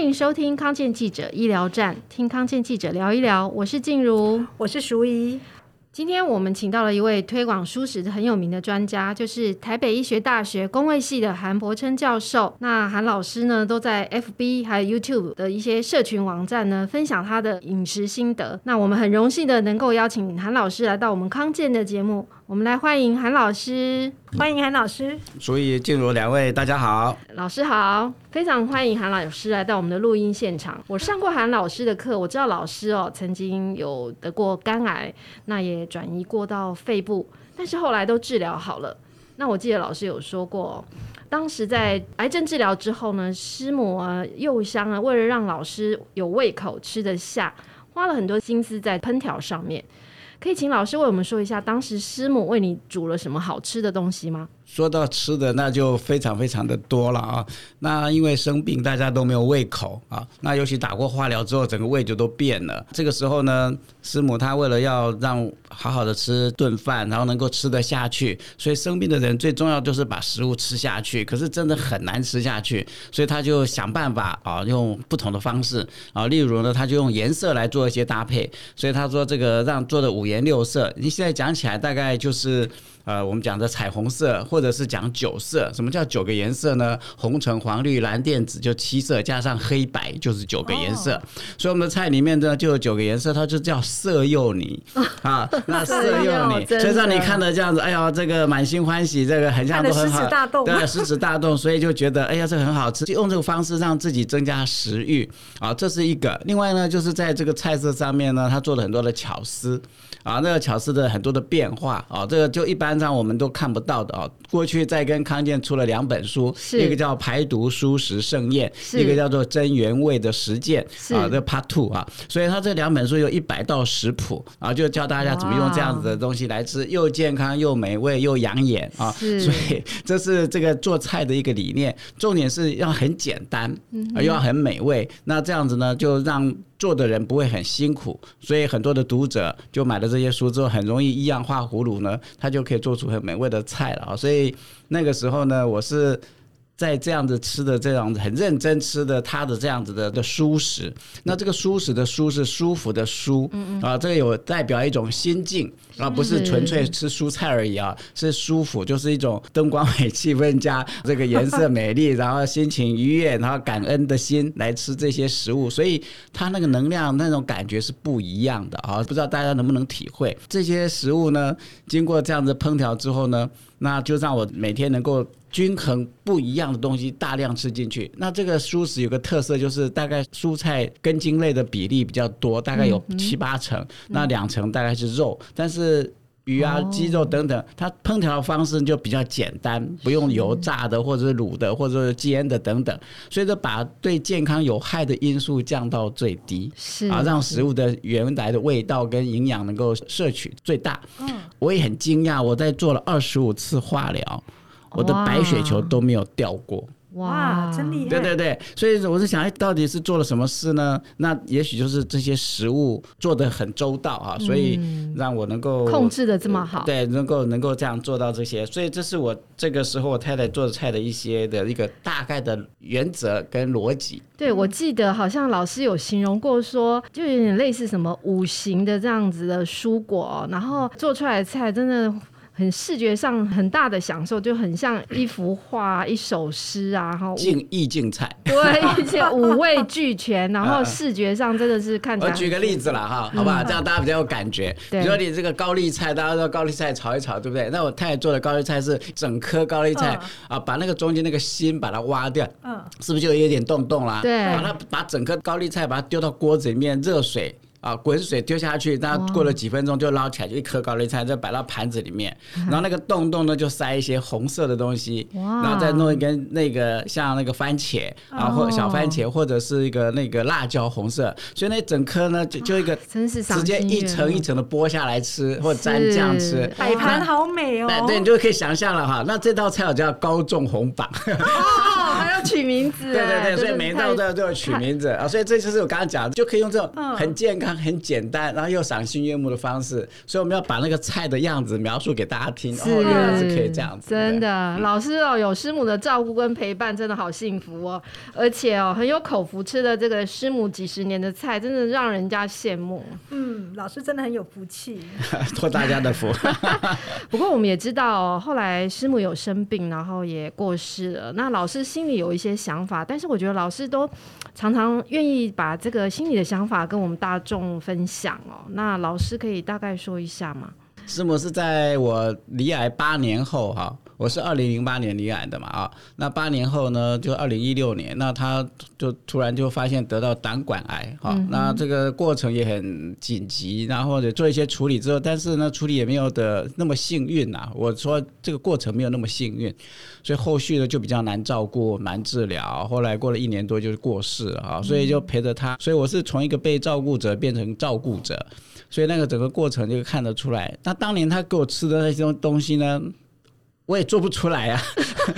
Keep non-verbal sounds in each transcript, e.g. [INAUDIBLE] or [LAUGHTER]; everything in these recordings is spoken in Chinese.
欢迎收听康健记者医疗站，听康健记者聊一聊。我是静茹，我是淑仪。今天我们请到了一位推广蔬食很有名的专家，就是台北医学大学工卫系的韩柏琛教授。那韩老师呢，都在 FB 还有 YouTube 的一些社群网站呢，分享他的饮食心得。那我们很荣幸的能够邀请韩老师来到我们康健的节目。我们来欢迎韩老师，欢迎韩老师。所以，静茹两位，大家好，老师好，非常欢迎韩老师来到我们的录音现场。我上过韩老师的课，我知道老师哦曾经有得过肝癌，那也转移过到肺部，但是后来都治疗好了。那我记得老师有说过，当时在癌症治疗之后呢，师母啊、幼香啊，为了让老师有胃口吃得下，花了很多心思在烹调上面。可以请老师为我们说一下，当时师母为你煮了什么好吃的东西吗？说到吃的，那就非常非常的多了啊。那因为生病，大家都没有胃口啊。那尤其打过化疗之后，整个胃就都变了。这个时候呢，师母她为了要让好好的吃顿饭，然后能够吃得下去，所以生病的人最重要就是把食物吃下去。可是真的很难吃下去，所以他就想办法啊，用不同的方式啊，例如呢，他就用颜色来做一些搭配。所以他说这个让做的五颜六色，你现在讲起来大概就是。呃，我们讲的彩虹色，或者是讲九色。什么叫九个颜色呢？红橙黄绿蓝靛紫，就七色，加上黑白就是九个颜色。哦、所以我们的菜里面呢就有九个颜色，它就叫色诱你 [LAUGHS] 啊。那色诱你，所以让你看的这样子，哎呀，这个满心欢喜，这个很像都很好，对，食指大动，所以就觉得哎呀，这很好吃，就用这个方式让自己增加食欲啊，这是一个。另外呢，就是在这个菜色上面呢，他做了很多的巧思啊，那个巧思的很多的变化啊，这个就一般。上我们都看不到的啊！过去在跟康健出了两本书，一个叫《排毒蔬食盛宴》，一个叫做《真原味的实践》啊，这 Part Two 啊。所以他这两本书有一百道食谱啊，就教大家怎么用这样子的东西来吃，又健康又美味又养眼啊。所以这是这个做菜的一个理念，重点是要很简单，又要很美味。那这样子呢，就让。做的人不会很辛苦，所以很多的读者就买了这些书之后，很容易一样画葫芦呢，他就可以做出很美味的菜了啊！所以那个时候呢，我是。在这样子吃的这样子很认真吃的他的这样子的的舒适，那这个舒适的舒是舒服的舒，啊，这个有代表一种心境啊，不是纯粹吃蔬菜而已啊，是舒服，就是一种灯光美、气氛加，这个颜色美丽，然后心情愉悦，然后感恩的心来吃这些食物，所以它那个能量那种感觉是不一样的啊，不知道大家能不能体会这些食物呢？经过这样子烹调之后呢，那就让我每天能够。均衡不一样的东西大量吃进去，那这个蔬食有个特色，就是大概蔬菜根茎类的比例比较多，大概有七八成，那两成大概是肉，但是鱼啊、鸡肉等等，它烹调的方式就比较简单，不用油炸的或者是卤的或者是煎的等等，所以说把对健康有害的因素降到最低，是啊，让食物的原来的味道跟营养能够摄取最大。嗯，我也很惊讶，我在做了二十五次化疗。我的白血球都没有掉过。哇，真厉害！对对对，所以我是想，哎，到底是做了什么事呢？那也许就是这些食物做的很周到啊，所以让我能够控制的这么好。对，能够能够这样做到这些，所以这是我这个时候我太太做的菜的一些的一个大概的原则跟逻辑。对，我记得好像老师有形容过说，就有点类似什么五行的这样子的蔬果，然后做出来的菜真的。很视觉上很大的享受，就很像一幅画、一首诗啊，然后境意境菜，对，一些五味俱全，然后视觉上真的是看起来。我举个例子了哈，好不好？这样大家比较有感觉。比如说你这个高丽菜，大家说高丽菜炒一炒，对不对？那我太太做的高丽菜是整颗高丽菜啊，把那个中间那个心把它挖掉，嗯，是不是就有点洞洞啦？对，把它把整颗高丽菜把它丢到锅子里面，热水。啊，滚水丢下去，然后过了几分钟就捞起来，就一颗高丽菜，再摆到盘子里面，[LAUGHS] 然后那个洞洞呢就塞一些红色的东西，然后再弄一根那个像那个番茄啊，或小番茄或者是一个那个辣椒红色，所以那整颗呢就就一个直接一层一层的剥下来吃，或者蘸酱吃，摆盘好美哦。对对，你就可以想象了哈，那这道菜我叫高中红榜。还要取名字。[LAUGHS] 对对对，所以每一道都要都要取名字。啊，所以这就是我刚刚讲的，就可以用这种很健康。样很简单，然后又赏心悦目的方式，所以我们要把那个菜的样子描述给大家听，是哦，原来是可以这样子。真的，嗯、老师哦，有师母的照顾跟陪伴，真的好幸福哦，而且哦，很有口福，吃的这个师母几十年的菜，真的让人家羡慕。嗯，老师真的很有福气，[LAUGHS] 托大家的福。[LAUGHS] [LAUGHS] 不过我们也知道、哦，后来师母有生病，然后也过世了。那老师心里有一些想法，但是我觉得老师都常常愿意把这个心里的想法跟我们大众分享哦。那老师可以大概说一下吗？师母是在我离癌八年后哈。我是二零零八年罹癌的嘛啊，那八年后呢，就二零一六年，那他就突然就发现得到胆管癌哈，嗯、那这个过程也很紧急，然后做一些处理之后，但是呢，处理也没有的那么幸运呐。我说这个过程没有那么幸运，所以后续呢就比较难照顾、难治疗。后来过了一年多就是过世了啊，所以就陪着他，所以我是从一个被照顾者变成照顾者，所以那个整个过程就看得出来。那当年他给我吃的那些东西呢？我也做不出来啊，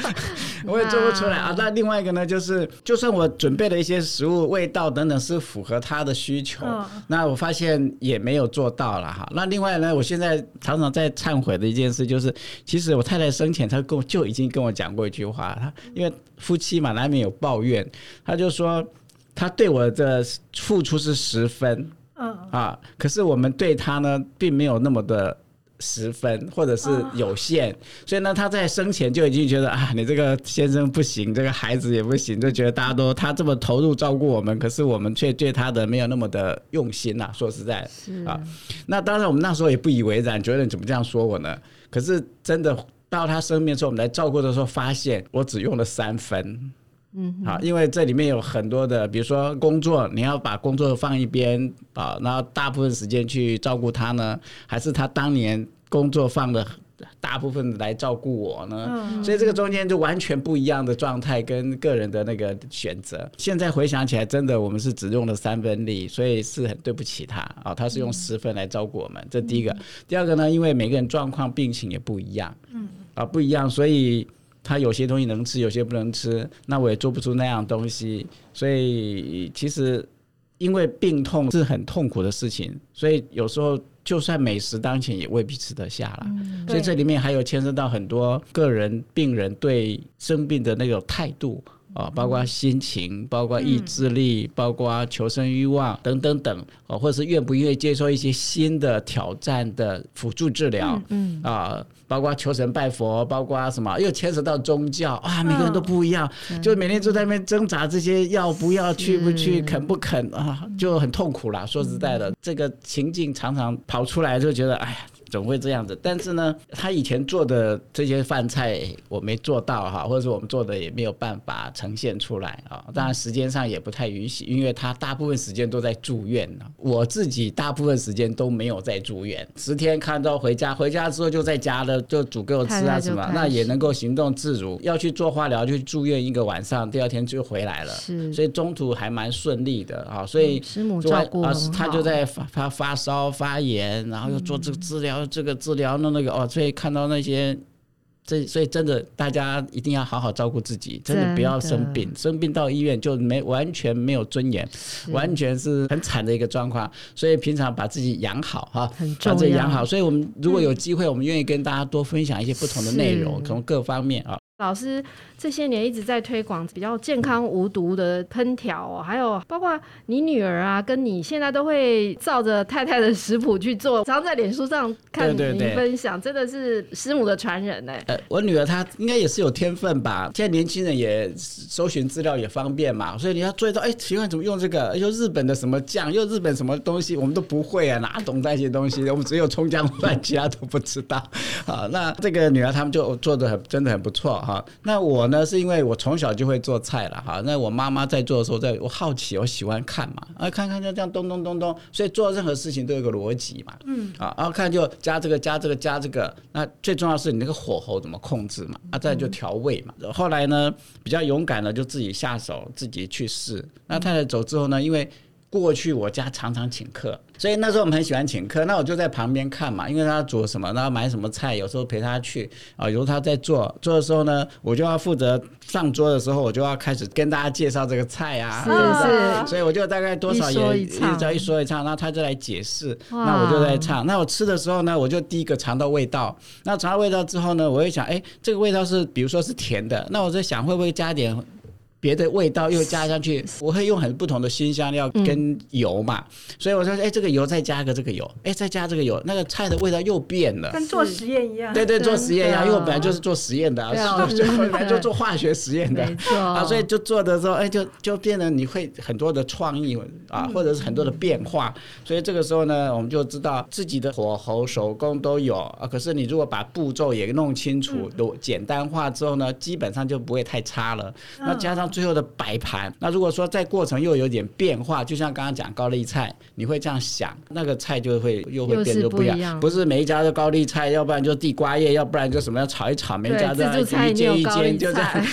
[LAUGHS] 我也做不出来啊。那另外一个呢，就是就算我准备了一些食物，味道等等是符合他的需求，那我发现也没有做到了哈。那另外呢，我现在常常在忏悔的一件事，就是其实我太太生前她跟我就已经跟我讲过一句话，她因为夫妻嘛难免有抱怨，她就说她对我的付出是十分，嗯啊，可是我们对她呢，并没有那么的。十分或者是有限，所以呢，他在生前就已经觉得啊，你这个先生不行，这个孩子也不行，就觉得大家都他这么投入照顾我们，可是我们却对他的没有那么的用心呐。说实在啊，那当然我们那时候也不以为然，觉得你怎么这样说我呢？可是真的到他生病的时候，我们来照顾的时候，发现我只用了三分。嗯，好，因为这里面有很多的，比如说工作，你要把工作放一边啊，然后大部分时间去照顾他呢，还是他当年工作放的大部分来照顾我呢？嗯，所以这个中间就完全不一样的状态跟个人的那个选择。现在回想起来，真的我们是只用了三分力，所以是很对不起他啊。他是用十分来照顾我们，这第一个。第二个呢，因为每个人状况病情也不一样，嗯，啊不一样，所以。他有些东西能吃，有些不能吃，那我也做不出那样东西。所以其实，因为病痛是很痛苦的事情，所以有时候就算美食当前，也未必吃得下了。嗯、所以这里面还有牵涉到很多个人病人对生病的那种态度。啊，包括心情，包括意志力，嗯、包括求生欲望等等等，啊，或者是愿不愿意接受一些新的挑战的辅助治疗，嗯，嗯啊，包括求神拜佛，包括什么，又牵扯到宗教啊，每个人都不一样，嗯、就每天就在那边挣扎，这些要不要去不去，肯不肯啊，就很痛苦啦。说实在的，嗯、这个情境常常跑出来，就觉得哎呀。总会这样子，但是呢，他以前做的这些饭菜我没做到哈，或者是我们做的也没有办法呈现出来啊。当然时间上也不太允许，因为他大部分时间都在住院呢。我自己大部分时间都没有在住院，十天看到回家，回家之后就在家了，就煮给我吃啊什么，那也能够行动自如。要去做化疗，就住院一个晚上，第二天就回来了，是，所以中途还蛮顺利的啊。所以师母照顾啊，他就在发发发烧发炎，然后又做这个治疗。这个治疗的那个哦，所以看到那些，这所以真的大家一定要好好照顾自己，真的不要生病，生病到医院就没完全没有尊严，完全是很惨的一个状况。所以平常把自己养好哈，把自己养好。所以我们如果有机会，我们愿意跟大家多分享一些不同的内容，从各方面啊。老师这些年一直在推广比较健康无毒的烹调，还有包括你女儿啊，跟你现在都会照着太太的食谱去做，常常在脸书上看你分享，对对对，真的是师母的传人呢。呃，我女儿她应该也是有天分吧？现在年轻人也搜寻资料也方便嘛，所以你要注意到，哎，奇怪怎么用这个？又日本的什么酱，又日本什么东西，我们都不会啊，哪懂那些东西？我们只有葱姜蒜，其他都不知道。好，那这个女儿他们就做的很，真的很不错哈。那我呢，是因为我从小就会做菜了哈。那我妈妈在做的时候，在我好奇，我喜欢看嘛，啊，看看就这样咚咚咚咚，所以做任何事情都有个逻辑嘛，嗯，啊，然后看就加这个加这个加这个，那最重要是你那个火候怎么控制嘛，啊，再就调味嘛。后来呢，比较勇敢的就自己下手，自己去试。那太太走之后呢，因为过去我家常常请客，所以那时候我们很喜欢请客。那我就在旁边看嘛，因为他煮什么，然后买什么菜，有时候陪他去啊。有时候他在做做的时候呢，我就要负责上桌的时候，我就要开始跟大家介绍这个菜啊。是是。所以我就大概多少也一直在一说一唱，然后他就来解释，那我就在唱。那我吃的时候呢，我就第一个尝到味道。那尝到味道之后呢，我会想，哎，这个味道是比如说是甜的，那我在想会不会加点。别的味道又加上去，我会用很不同的新香料跟油嘛，嗯、所以我说，哎，这个油再加个这个油，哎，再加这个油，那个菜的味道又变了，跟做实验一样。对对，做实验一样，因为我本来就是做实验的，就本来就做化学实验的，啊，所以就做的时候，哎，就就变得你会很多的创意啊，或者是很多的变化，所以这个时候呢，我们就知道自己的火候、手工都有。啊。可是你如果把步骤也弄清楚、都简单化之后呢，基本上就不会太差了。那加上。最后的摆盘，那如果说在过程又有点变化，就像刚刚讲高丽菜，你会这样想，那个菜就会又会变得不一样。不是每一家的高丽菜，要不然就地瓜叶，要不然就什么要炒一炒，每一家都一煎一煎，就这样。[LAUGHS]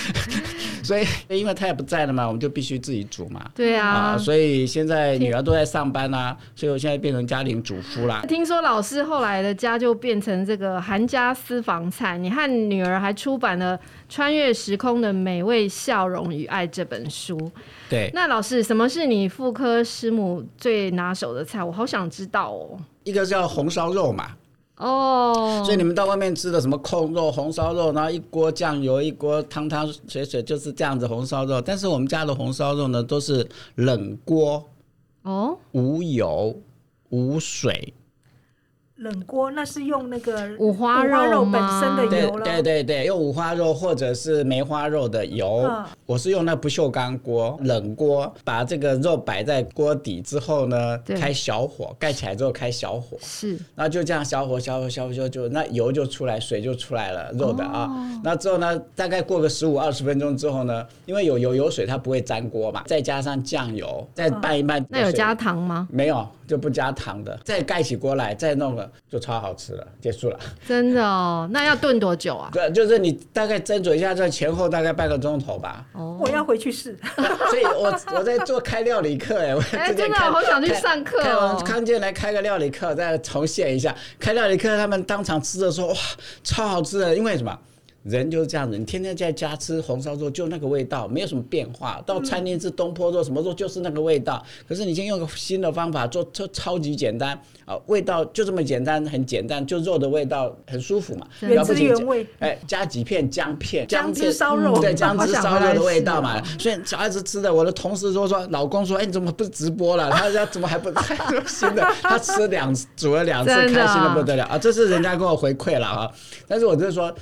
所以，因为他也不在了嘛，我们就必须自己煮嘛。对啊，啊，所以现在女儿都在上班啊，[LAUGHS] 所以我现在变成家庭主妇啦。听说老师后来的家就变成这个韩家私房菜，你和女儿还出版了《穿越时空的美味笑容与爱》这本书。对，那老师，什么是你妇科师母最拿手的菜？我好想知道哦。一个叫红烧肉嘛。哦，oh, 所以你们到外面吃的什么控肉、红烧肉，然后一锅酱油、一锅汤汤水水，就是这样子红烧肉。但是我们家的红烧肉呢，都是冷锅，哦，oh? 无油、无水。冷锅那是用那个五花肉本身的油了，对对对，用五花肉或者是梅花肉的油。嗯、我是用那不锈钢锅，冷锅，把这个肉摆在锅底之后呢，开小火，盖起来之后开小火，是，然后就这样小火小火小火就就那油就出来，水就出来了，肉的啊。哦、那之后呢，大概过个十五二十分钟之后呢，因为有油有水，它不会粘锅嘛，再加上酱油，再拌一拌。那有加糖吗？没有。就不加糖的，再盖起锅来，再弄了，就超好吃了，结束了。真的哦，那要炖多久啊？对，[LAUGHS] 就是你大概斟酌一下，这前后大概半个钟头吧。哦，我要回去试。[LAUGHS] 所以我我在做开料理课哎，[LAUGHS] 哎，真的好想去上课哦。康健来开个料理课，再重现一下开料理课，他们当场吃的时候哇，超好吃的，因为什么？人就是这样子，你天天在家吃红烧肉，就那个味道，没有什么变化。到餐厅吃东坡肉，什么肉就是那个味道。可是你先用个新的方法做，超超级简单啊，味道就这么简单，很简单，就肉的味道很舒服嘛，原汁原味。哎，加几片姜片，姜汁烧肉，对，姜汁烧肉的味道嘛。所以小孩子吃的，我的同事都说，老公说，哎，你怎么不直播了？他说怎么还不开新的？[LAUGHS] 他吃两煮了两次，开心的不得了啊！这是人家给我回馈了啊。但是我就是说。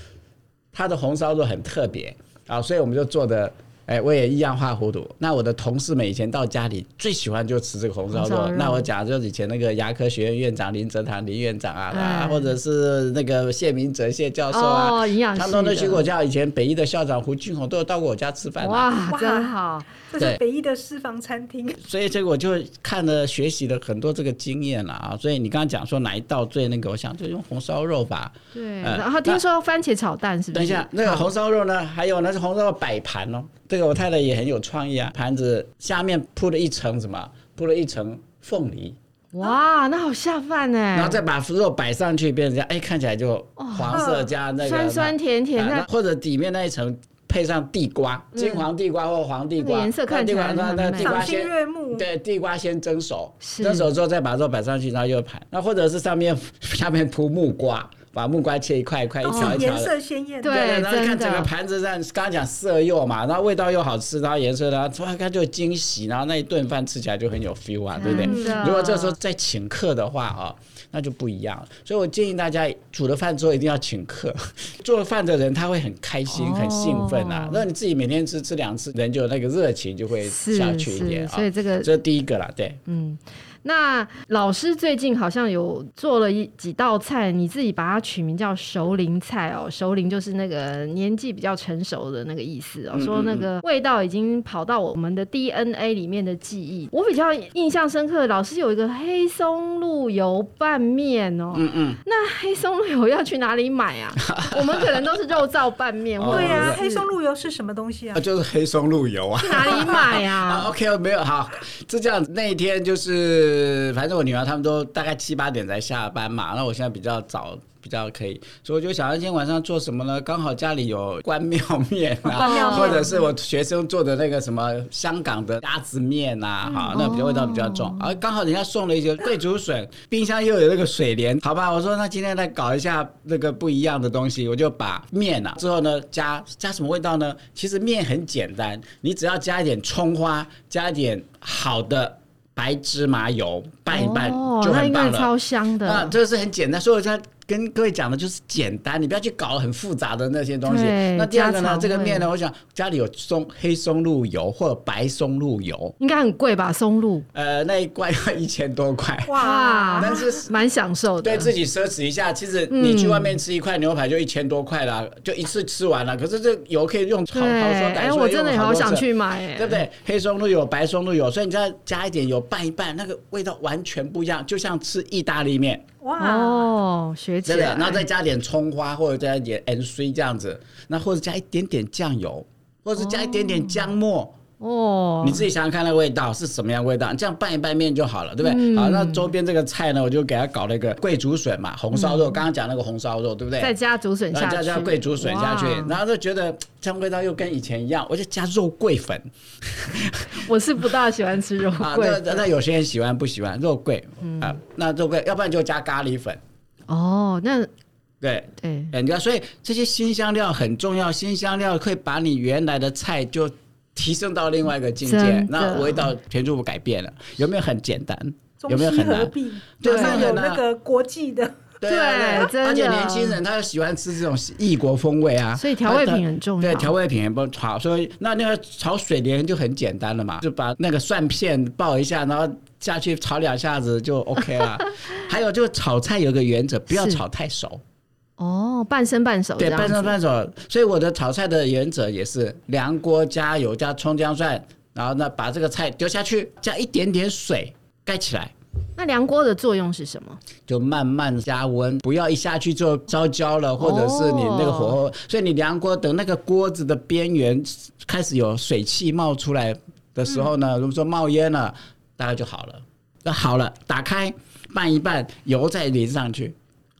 它的红烧肉很特别啊，所以我们就做的，哎，我也一样画糊涂。那我的同事们以前到家里最喜欢就吃这个红烧肉。那我讲就是以前那个牙科学院院长林哲堂林院长啊，或者是那个谢明哲谢教授啊，哦、营养他们都去过我家。以前北医的校长胡俊宏都有到过我家吃饭。哇，真好。这是北医的私房餐厅，[LAUGHS] 所以这个我就看了学习了很多这个经验了啊。所以你刚刚讲说哪一道最那个，我想就用红烧肉吧。对，呃、然后听说番茄炒蛋是不是？等一下，那个红烧肉呢？好还有那是红烧肉摆盘哦。这个我太太也很有创意啊，盘子下面铺了一层什么？铺了一层凤梨。哇，那好下饭呢！然后再把肉摆上去，变成这样，哎，看起来就黄色加那个酸酸甜甜的，或者底面那一层。配上地瓜，金黄地瓜或黄地瓜，颜色看起来那那地瓜先对地瓜先蒸熟，蒸熟之后再把肉摆上去，然后又盘。那或者是上面 [LAUGHS] 下面铺木瓜，把木瓜切一块一块一条一条的，颜色鲜艳。对，然后看整个盘子上，刚刚讲色诱嘛，然后味道又好吃，然后颜色然后突然看就惊喜，然后那一顿饭吃起来就很有 feel 啊，对不对？如果这时候再请客的话啊。那就不一样了，所以我建议大家煮了饭之后一定要请客，做饭的人他会很开心、很兴奋啊。那、哦、你自己每天吃吃两次，人就那个热情就会下去一点啊。所以这个这是第一个了，对，嗯。那老师最近好像有做了一几道菜，你自己把它取名叫熟龄菜哦，熟龄就是那个年纪比较成熟的那个意思哦，嗯嗯嗯，说那个味道已经跑到我们的 DNA 里面的记忆。我比较印象深刻的，老师有一个黑松露油拌面哦，嗯嗯，那黑松露油要去哪里买啊？[LAUGHS] 我们可能都是肉燥拌面，对呀，黑松露油是什么东西啊？就是黑松露油啊，去哪里买啊？[LAUGHS] OK，没有好，是这样子，那一天就是，反正我女儿他们都大概七八点才下班嘛，那我现在比较早。比较可以，所以我就想今天晚上做什么呢？刚好家里有关庙面啊，[LAUGHS] 或者是我学生做的那个什么香港的鸭子面啊，哈、嗯，那比较味道比较重。而刚好人家送了一些桂竹笋，冰箱又有那个水莲，好吧，我说那今天来搞一下那个不一样的东西，我就把面啊之后呢加加什么味道呢？其实面很简单，你只要加一点葱花，加一点好的白芝麻油拌一拌就很棒了，哦、超香的。啊，这个是很简单，所以我在。跟各位讲的就是简单，你不要去搞很复杂的那些东西。那第二个呢，这个面呢，我想家里有松黑松露油或者白松露油，应该很贵吧？松露，呃，那一罐要一千多块。哇，但是蛮享受的。对自己奢侈一下，其实你去外面吃一块牛排就一千多块了，就一次吃完了。可是这油可以用好好说，哎，我真的好想去买，对不对？黑松露油、白松露油，所以你再加一点油拌一拌，那个味道完全不一样，就像吃意大利面。哇。哦，学起来，然后再加点葱花，或者加一点 N C 这样子，那或者加一点点酱油，或者是加一点点姜末哦，你自己想想看那个味道是什么样味道，这样拌一拌面就好了，对不对？嗯、好，那周边这个菜呢，我就给他搞了一个桂竹笋嘛，红烧肉，刚刚讲那个红烧肉，对不对？再加竹笋下去，再加桂竹笋下去，然后就觉得这样味道又跟以前一样，我就加肉桂粉。[LAUGHS] 我是不大喜欢吃肉桂啊，那那有些人喜欢不喜欢肉桂？嗯、啊，那肉桂，要不然就加咖喱粉。哦，那对对，人家所以这些新香料很重要，新香料会把你原来的菜就提升到另外一个境界，那味道全部改变了。有没有很简单？有没有很难？对，有那个国际的。对，而且年轻人他又喜欢吃这种异国风味啊，所以调味品很重要。对，调味品也不炒，所以那那个炒水莲就很简单了嘛，就把那个蒜片爆一下，然后下去炒两下子就 OK 了。[LAUGHS] 还有就是炒菜有个原则，不要炒太熟。哦，半生半熟。对，半生半熟。所以我的炒菜的原则也是凉锅加油加葱姜蒜，然后呢把这个菜丢下去，加一点点水盖起来。那凉锅的作用是什么？就慢慢加温，不要一下去就烧焦了，或者是你那个火候。哦、所以你凉锅等那个锅子的边缘开始有水汽冒出来的时候呢，嗯、如果说冒烟了，大概就好了。那好了，打开拌一拌，油再淋上去。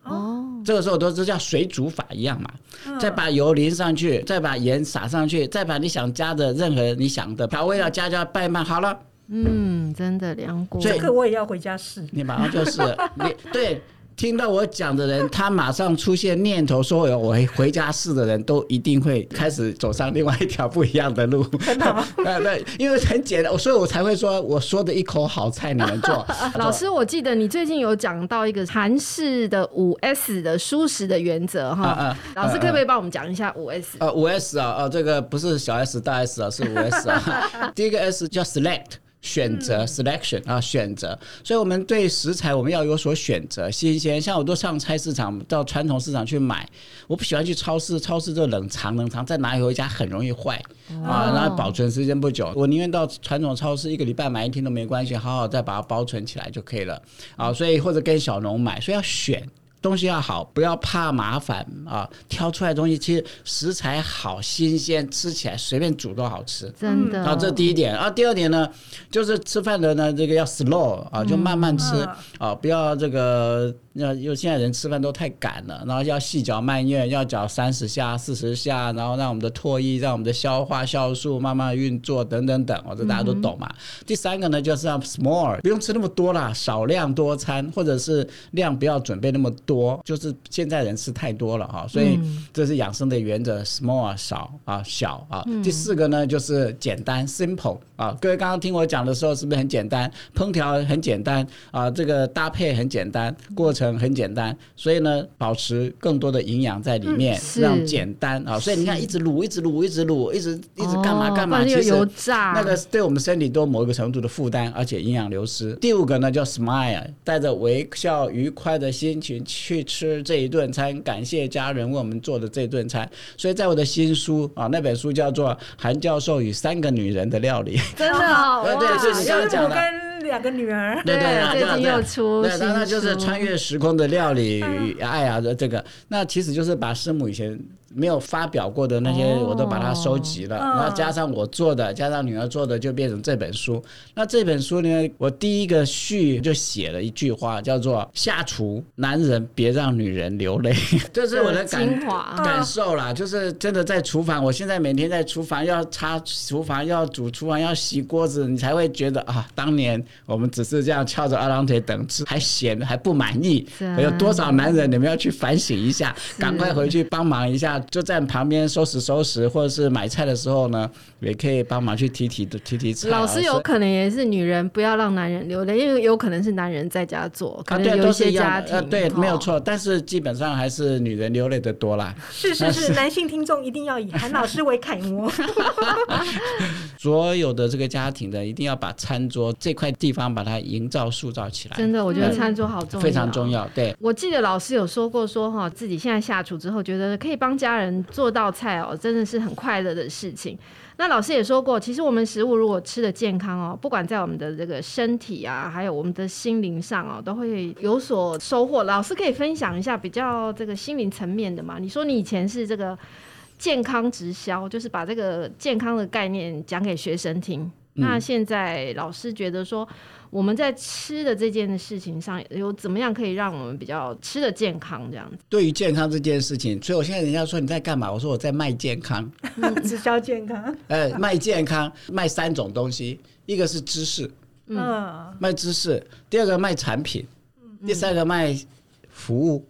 哦，这个时候都是叫水煮法一样嘛。嗯、再把油淋上去，再把盐撒上去，再把你想加的任何你想的调味料加加拌一拌，好了。嗯，真的凉锅，这个我也要回家试。你马上就是，你对听到我讲的人，他马上出现念头说“我回家试”的人都一定会开始走上另外一条不一样的路。真的吗？[LAUGHS] 对，因为很简单，所以我才会说我说的一口好菜你们做。[LAUGHS] 老师，我记得你最近有讲到一个韩式的五 S 的舒适的原则哈。啊啊、老师可不可以帮我们讲一下五 S？呃，五 S 啊，呃，这个不是小 S 大 S 啊，是五 S 啊。[LAUGHS] 第一个 S 叫 Select。选择 selection 啊，选择，所以我们对食材我们要有所选择，新鲜。像我都上菜市场到传统市场去买，我不喜欢去超市，超市就冷藏冷藏，再拿回家很容易坏啊，然后保存时间不久。我宁愿到传统超市一个礼拜买一天都没关系，好好再把它保存起来就可以了啊。所以或者跟小农买，所以要选。东西要好，不要怕麻烦啊！挑出来的东西其实食材好、新鲜，吃起来随便煮都好吃。真的。啊，这第一点。啊，第二点呢，就是吃饭的呢，这个要 slow 啊，就慢慢吃啊，不要这个。要因为现在人吃饭都太赶了，然后要细嚼慢咽，要嚼三十下、四十下，然后让我们的唾液、让我们的消化酵素慢慢运作，等等等，我，这大家都懂嘛。嗯、第三个呢，就是要 small，不用吃那么多啦，少量多餐，或者是量不要准备那么多，就是现在人吃太多了哈，所以这是养生的原则，small 少啊小啊。嗯、第四个呢，就是简单 simple 啊，各位刚刚听我讲的时候是不是很简单？烹调很简单啊，这个搭配很简单，过程。程很简单，所以呢，保持更多的营养在里面，嗯、让简单啊。所以你看，一直卤，一直卤，一直卤，一直一直干嘛干嘛，其实油炸那个对我们身体都某一个程度的负担，而且营养流失。第五个呢，叫 smile，带着微笑、愉快的心情去吃这一顿餐，感谢家人为我们做的这顿餐。所以在我的新书啊，那本书叫做《韩教授与三个女人的料理》，真的哦，[LAUGHS] 对对，就是你刚刚讲的。两个女儿，对对对，最近又出，对，那那就是穿越时空的料理与爱啊的这个，那其实就是把师母以前。没有发表过的那些，我都把它收集了，然后加上我做的，加上女儿做的，就变成这本书。那这本书呢，我第一个序就写了一句话，叫做“下厨，男人别让女人流泪”，[LAUGHS] 这是我的感感受啦。就是真的在厨房，我现在每天在厨房要擦厨房，要煮厨房，要洗锅子，你才会觉得啊，当年我们只是这样翘着二郎腿等吃，还嫌还不满意。有多少男人，你们要去反省一下，赶快回去帮忙一下。就在旁边收拾收拾，或者是买菜的时候呢，也可以帮忙去提提提提菜。老师有可能也是女人，不要让男人流泪，因为有可能是男人在家做，可能有一些家庭。啊，对，呃、对，没有错，但是基本上还是女人流泪的多啦。是是是，男性听众一定要以韩老师为楷模。[LAUGHS] 所有的这个家庭的，一定要把餐桌这块地方把它营造塑造起来。真的，我觉得餐桌好重要，非常重要。对，我记得老师有说过说，说哈自己现在下厨之后，觉得可以帮家。家人做道菜哦，真的是很快乐的事情。那老师也说过，其实我们食物如果吃得健康哦，不管在我们的这个身体啊，还有我们的心灵上哦，都会有所收获。老师可以分享一下比较这个心灵层面的嘛？你说你以前是这个健康直销，就是把这个健康的概念讲给学生听。嗯、那现在老师觉得说。我们在吃的这件事情上有怎么样可以让我们比较吃的健康这样子？对于健康这件事情，所以我现在人家说你在干嘛？我说我在卖健康，[LAUGHS] 直销健康。[LAUGHS] 呃，卖健康，卖三种东西，一个是知识，嗯，卖知识；第二个卖产品，第三个卖服务，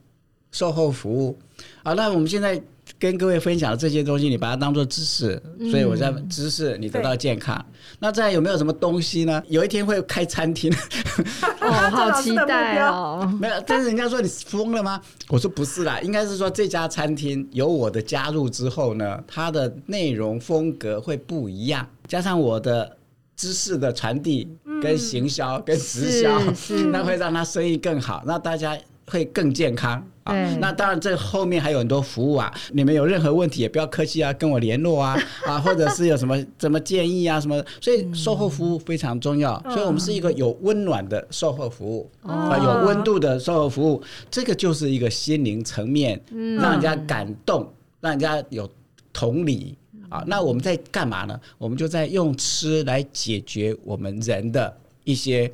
售后服务。好，那我们现在。跟各位分享的这些东西，你把它当做知识，所以我在知识，你得到健康。嗯、那再有没有什么东西呢？有一天会开餐厅，[LAUGHS] 哦，好期待哦！没有，但是人家说你疯了吗？我说不是啦，应该是说这家餐厅有我的加入之后呢，它的内容风格会不一样，加上我的知识的传递、跟行销、跟直销，[LAUGHS] 那会让它生意更好，那大家会更健康啊。那当然，这后面还有很多服务啊！你们有任何问题也不要客气啊，跟我联络啊 [LAUGHS] 啊，或者是有什么什么建议啊什么，所以售后服务非常重要。所以我们是一个有温暖的售后服务啊，有温度的售后服务，这个就是一个心灵层面，让人家感动，让人家有同理啊。那我们在干嘛呢？我们就在用吃来解决我们人的一些。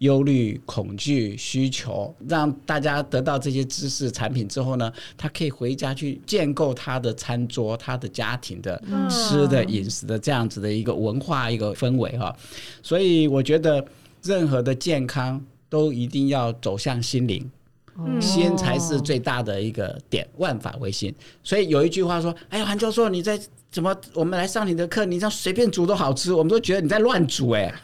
忧虑、恐惧、需求，让大家得到这些知识产品之后呢，他可以回家去建构他的餐桌、他的家庭的吃的饮食的这样子的一个文化、一个氛围哈。所以我觉得，任何的健康都一定要走向心灵，心才是最大的一个点，万法唯心。所以有一句话说：“哎呀，韩教授，你在怎么？我们来上你的课，你这样随便煮都好吃，我们都觉得你在乱煮哎。[LAUGHS] ”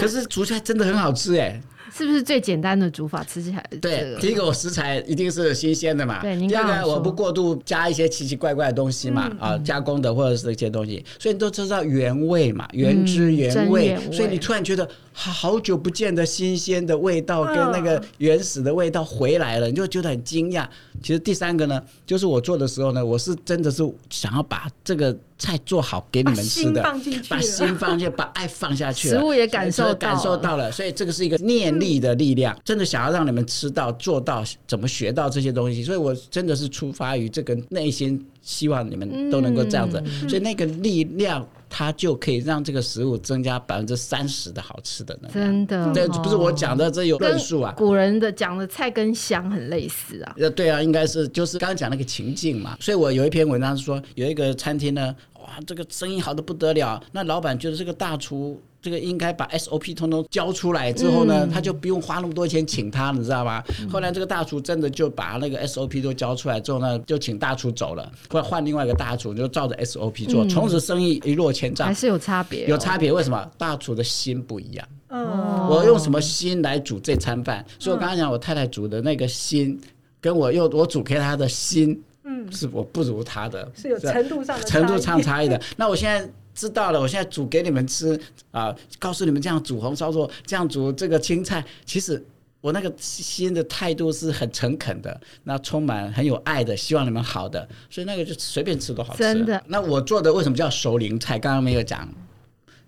可是煮起来真的很好吃哎，是不是最简单的煮法？吃起来对，第一个我食材一定是新鲜的嘛，对。第二个我不过度加一些奇奇怪怪的东西嘛，啊，加工的或者是一些东西，所以你都知道原味嘛，原汁原味，所以你突然觉得好久不见的新鲜的味道跟那个原始的味道回来了，你就觉得很惊讶。其实第三个呢，就是我做的时候呢，我是真的是想要把这个。菜做好给你们吃的，把心放进去，把爱放下去，食物也感受感受到了，所以这个是一个念力的力量，真的想要让你们吃到、做到，怎么学到这些东西，所以我真的是出发于这个内心，希望你们都能够这样子，所以那个力量。它就可以让这个食物增加百分之三十的好吃的呢。真的，这不是我讲的，这有论述啊。古人的讲的菜跟香很类似啊。呃，对啊，应该是就是刚刚讲那个情境嘛。所以我有一篇文章是说，有一个餐厅呢，哇，这个生意好的不得了，那老板觉得这个大厨。这个应该把 SOP 通通交出来之后呢，他就不用花那么多钱请他，你知道吗？后来这个大厨真的就把那个 SOP 都交出来之后呢，就请大厨走了，或者换另外一个大厨，就照着 SOP 做，从此生意一落千丈。还是有差别，有差别。为什么？大厨的心不一样。嗯，我用什么心来煮这餐饭？所以我刚刚讲，我太太煮的那个心，跟我又我煮给他的心，嗯，是我不如他的，是有程度上的程度上差异的。那我现在知道了，我现在煮给你们吃啊，呃，告诉你们这样煮红烧肉，这样煮这个青菜，其实。我那个心的态度是很诚恳的，那充满很有爱的，希望你们好的，所以那个就随便吃都好吃。真的。那我做的为什么叫熟龄菜？刚刚没有讲，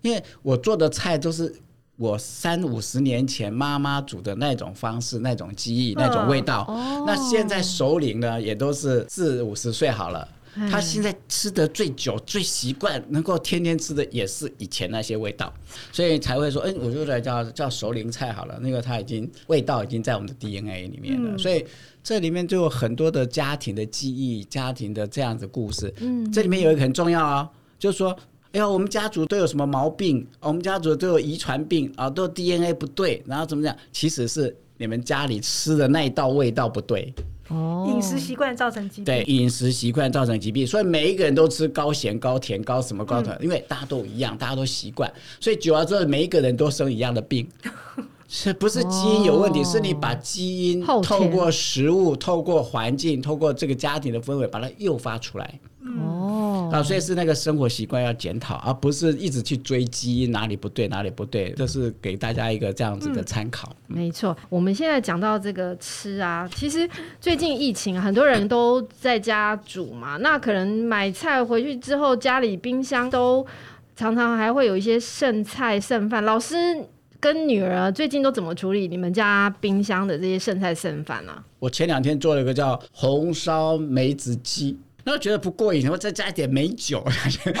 因为我做的菜都是我三五十年前妈妈煮的那种方式、那种记忆、那种味道。哦。那现在首领呢，也都是四五十岁好了。他现在吃的最久、最习惯，能够天天吃的也是以前那些味道，所以才会说，哎，我就来叫叫熟龄菜好了。那个它已经味道已经在我们的 DNA 里面了，嗯、所以这里面就有很多的家庭的记忆、家庭的这样子故事。嗯，这里面有一个很重要啊、哦，就是说，哎呀，我们家族都有什么毛病？我们家族都有遗传病啊，都 DNA 不对，然后怎么讲？其实是你们家里吃的那一道味道不对。哦，饮食习惯造成疾病。对，饮食习惯造成疾病，所以每一个人都吃高咸、高甜、高什么高糖，嗯、因为大家都一样，大家都习惯，所以久了之后，每一个人都生一样的病。[LAUGHS] 是不是基因有问题？哦、是你把基因透过食物、透过环境、透过这个家庭的氛围，把它诱发出来。哦，啊，所以是那个生活习惯要检讨，而不是一直去追击哪里不对，哪里不对。这是给大家一个这样子的参考。嗯、没错，我们现在讲到这个吃啊，其实最近疫情啊，很多人都在家煮嘛，那可能买菜回去之后，家里冰箱都常常还会有一些剩菜剩饭。老师。跟女儿最近都怎么处理你们家冰箱的这些剩菜剩饭呢？我前两天做了一个叫红烧梅子鸡。然后觉得不过瘾，然后再加一点美酒，[LAUGHS]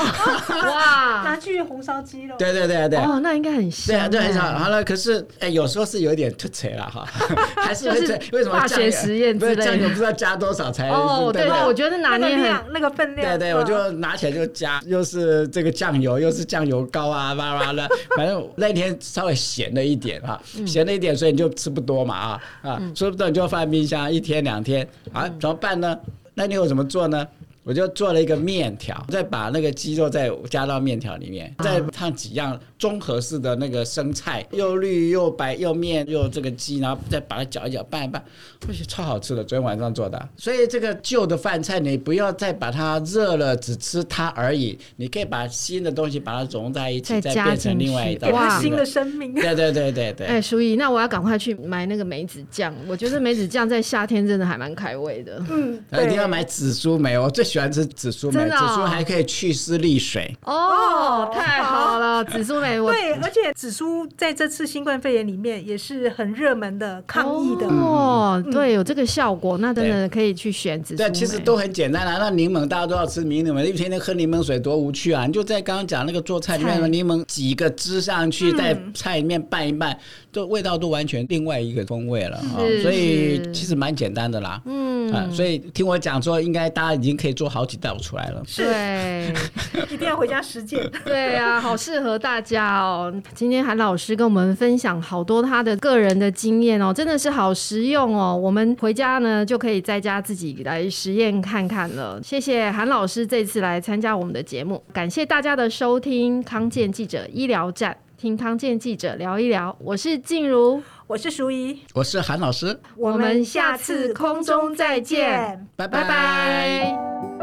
哇，拿去红烧鸡肉。对对对对，哦，那应该很香。对啊，对，很香。好了，可是哎，有时候是有一点突兀了哈，还是会为什么化学实验之类的？酱油不知道加多少才哦，对对，我觉得拿捏很那个分量。对对，我就拿起来就加，又是这个酱油，又是酱油膏啊，哇哇的，反正那天稍微咸了一点哈，咸了一点，所以你就吃不多嘛啊啊，吃不多你就放冰箱一天两天啊，怎么办呢？那你有怎么做呢？我就做了一个面条，再把那个鸡肉再加到面条里面，再烫几样综合式的那个生菜，又绿又白又面又这个鸡，然后再把它搅一搅拌一拌，不行，超好吃的。昨天晚上做的，所以这个旧的饭菜你不要再把它热了，只吃它而已，你可以把新的东西把它融在一起，再变成另外一道，给它新的生命。对对对对对。哎，淑仪，那我要赶快去买那个梅子酱，我觉得梅子酱在夏天真的还蛮开胃的。嗯，一定要买紫苏梅，我最喜欢。喜欢吃紫苏梅，紫苏还可以去湿利水哦，太好了！紫苏梅，对，而且紫苏在这次新冠肺炎里面也是很热门的抗疫的哦，对，有这个效果，那真的可以去选紫苏梅。对，其实都很简单啊。那柠檬大家都要吃柠檬，一天天喝柠檬水多无趣啊！你就在刚刚讲那个做菜里面，柠檬挤个汁上去，在菜里面拌一拌，就味道都完全另外一个风味了啊！所以其实蛮简单的啦，嗯啊，所以听我讲说，应该大家已经可以做。好几道出来了，对，[LAUGHS] 一定要回家实践。[LAUGHS] 对啊，好适合大家哦。今天韩老师跟我们分享好多他的个人的经验哦，真的是好实用哦。我们回家呢就可以在家自己来实验看看了。谢谢韩老师这次来参加我们的节目，感谢大家的收听。康健记者医疗站，听康健记者聊一聊。我是静茹，我是淑仪，我是韩老师。我们下次空中再见，拜拜拜。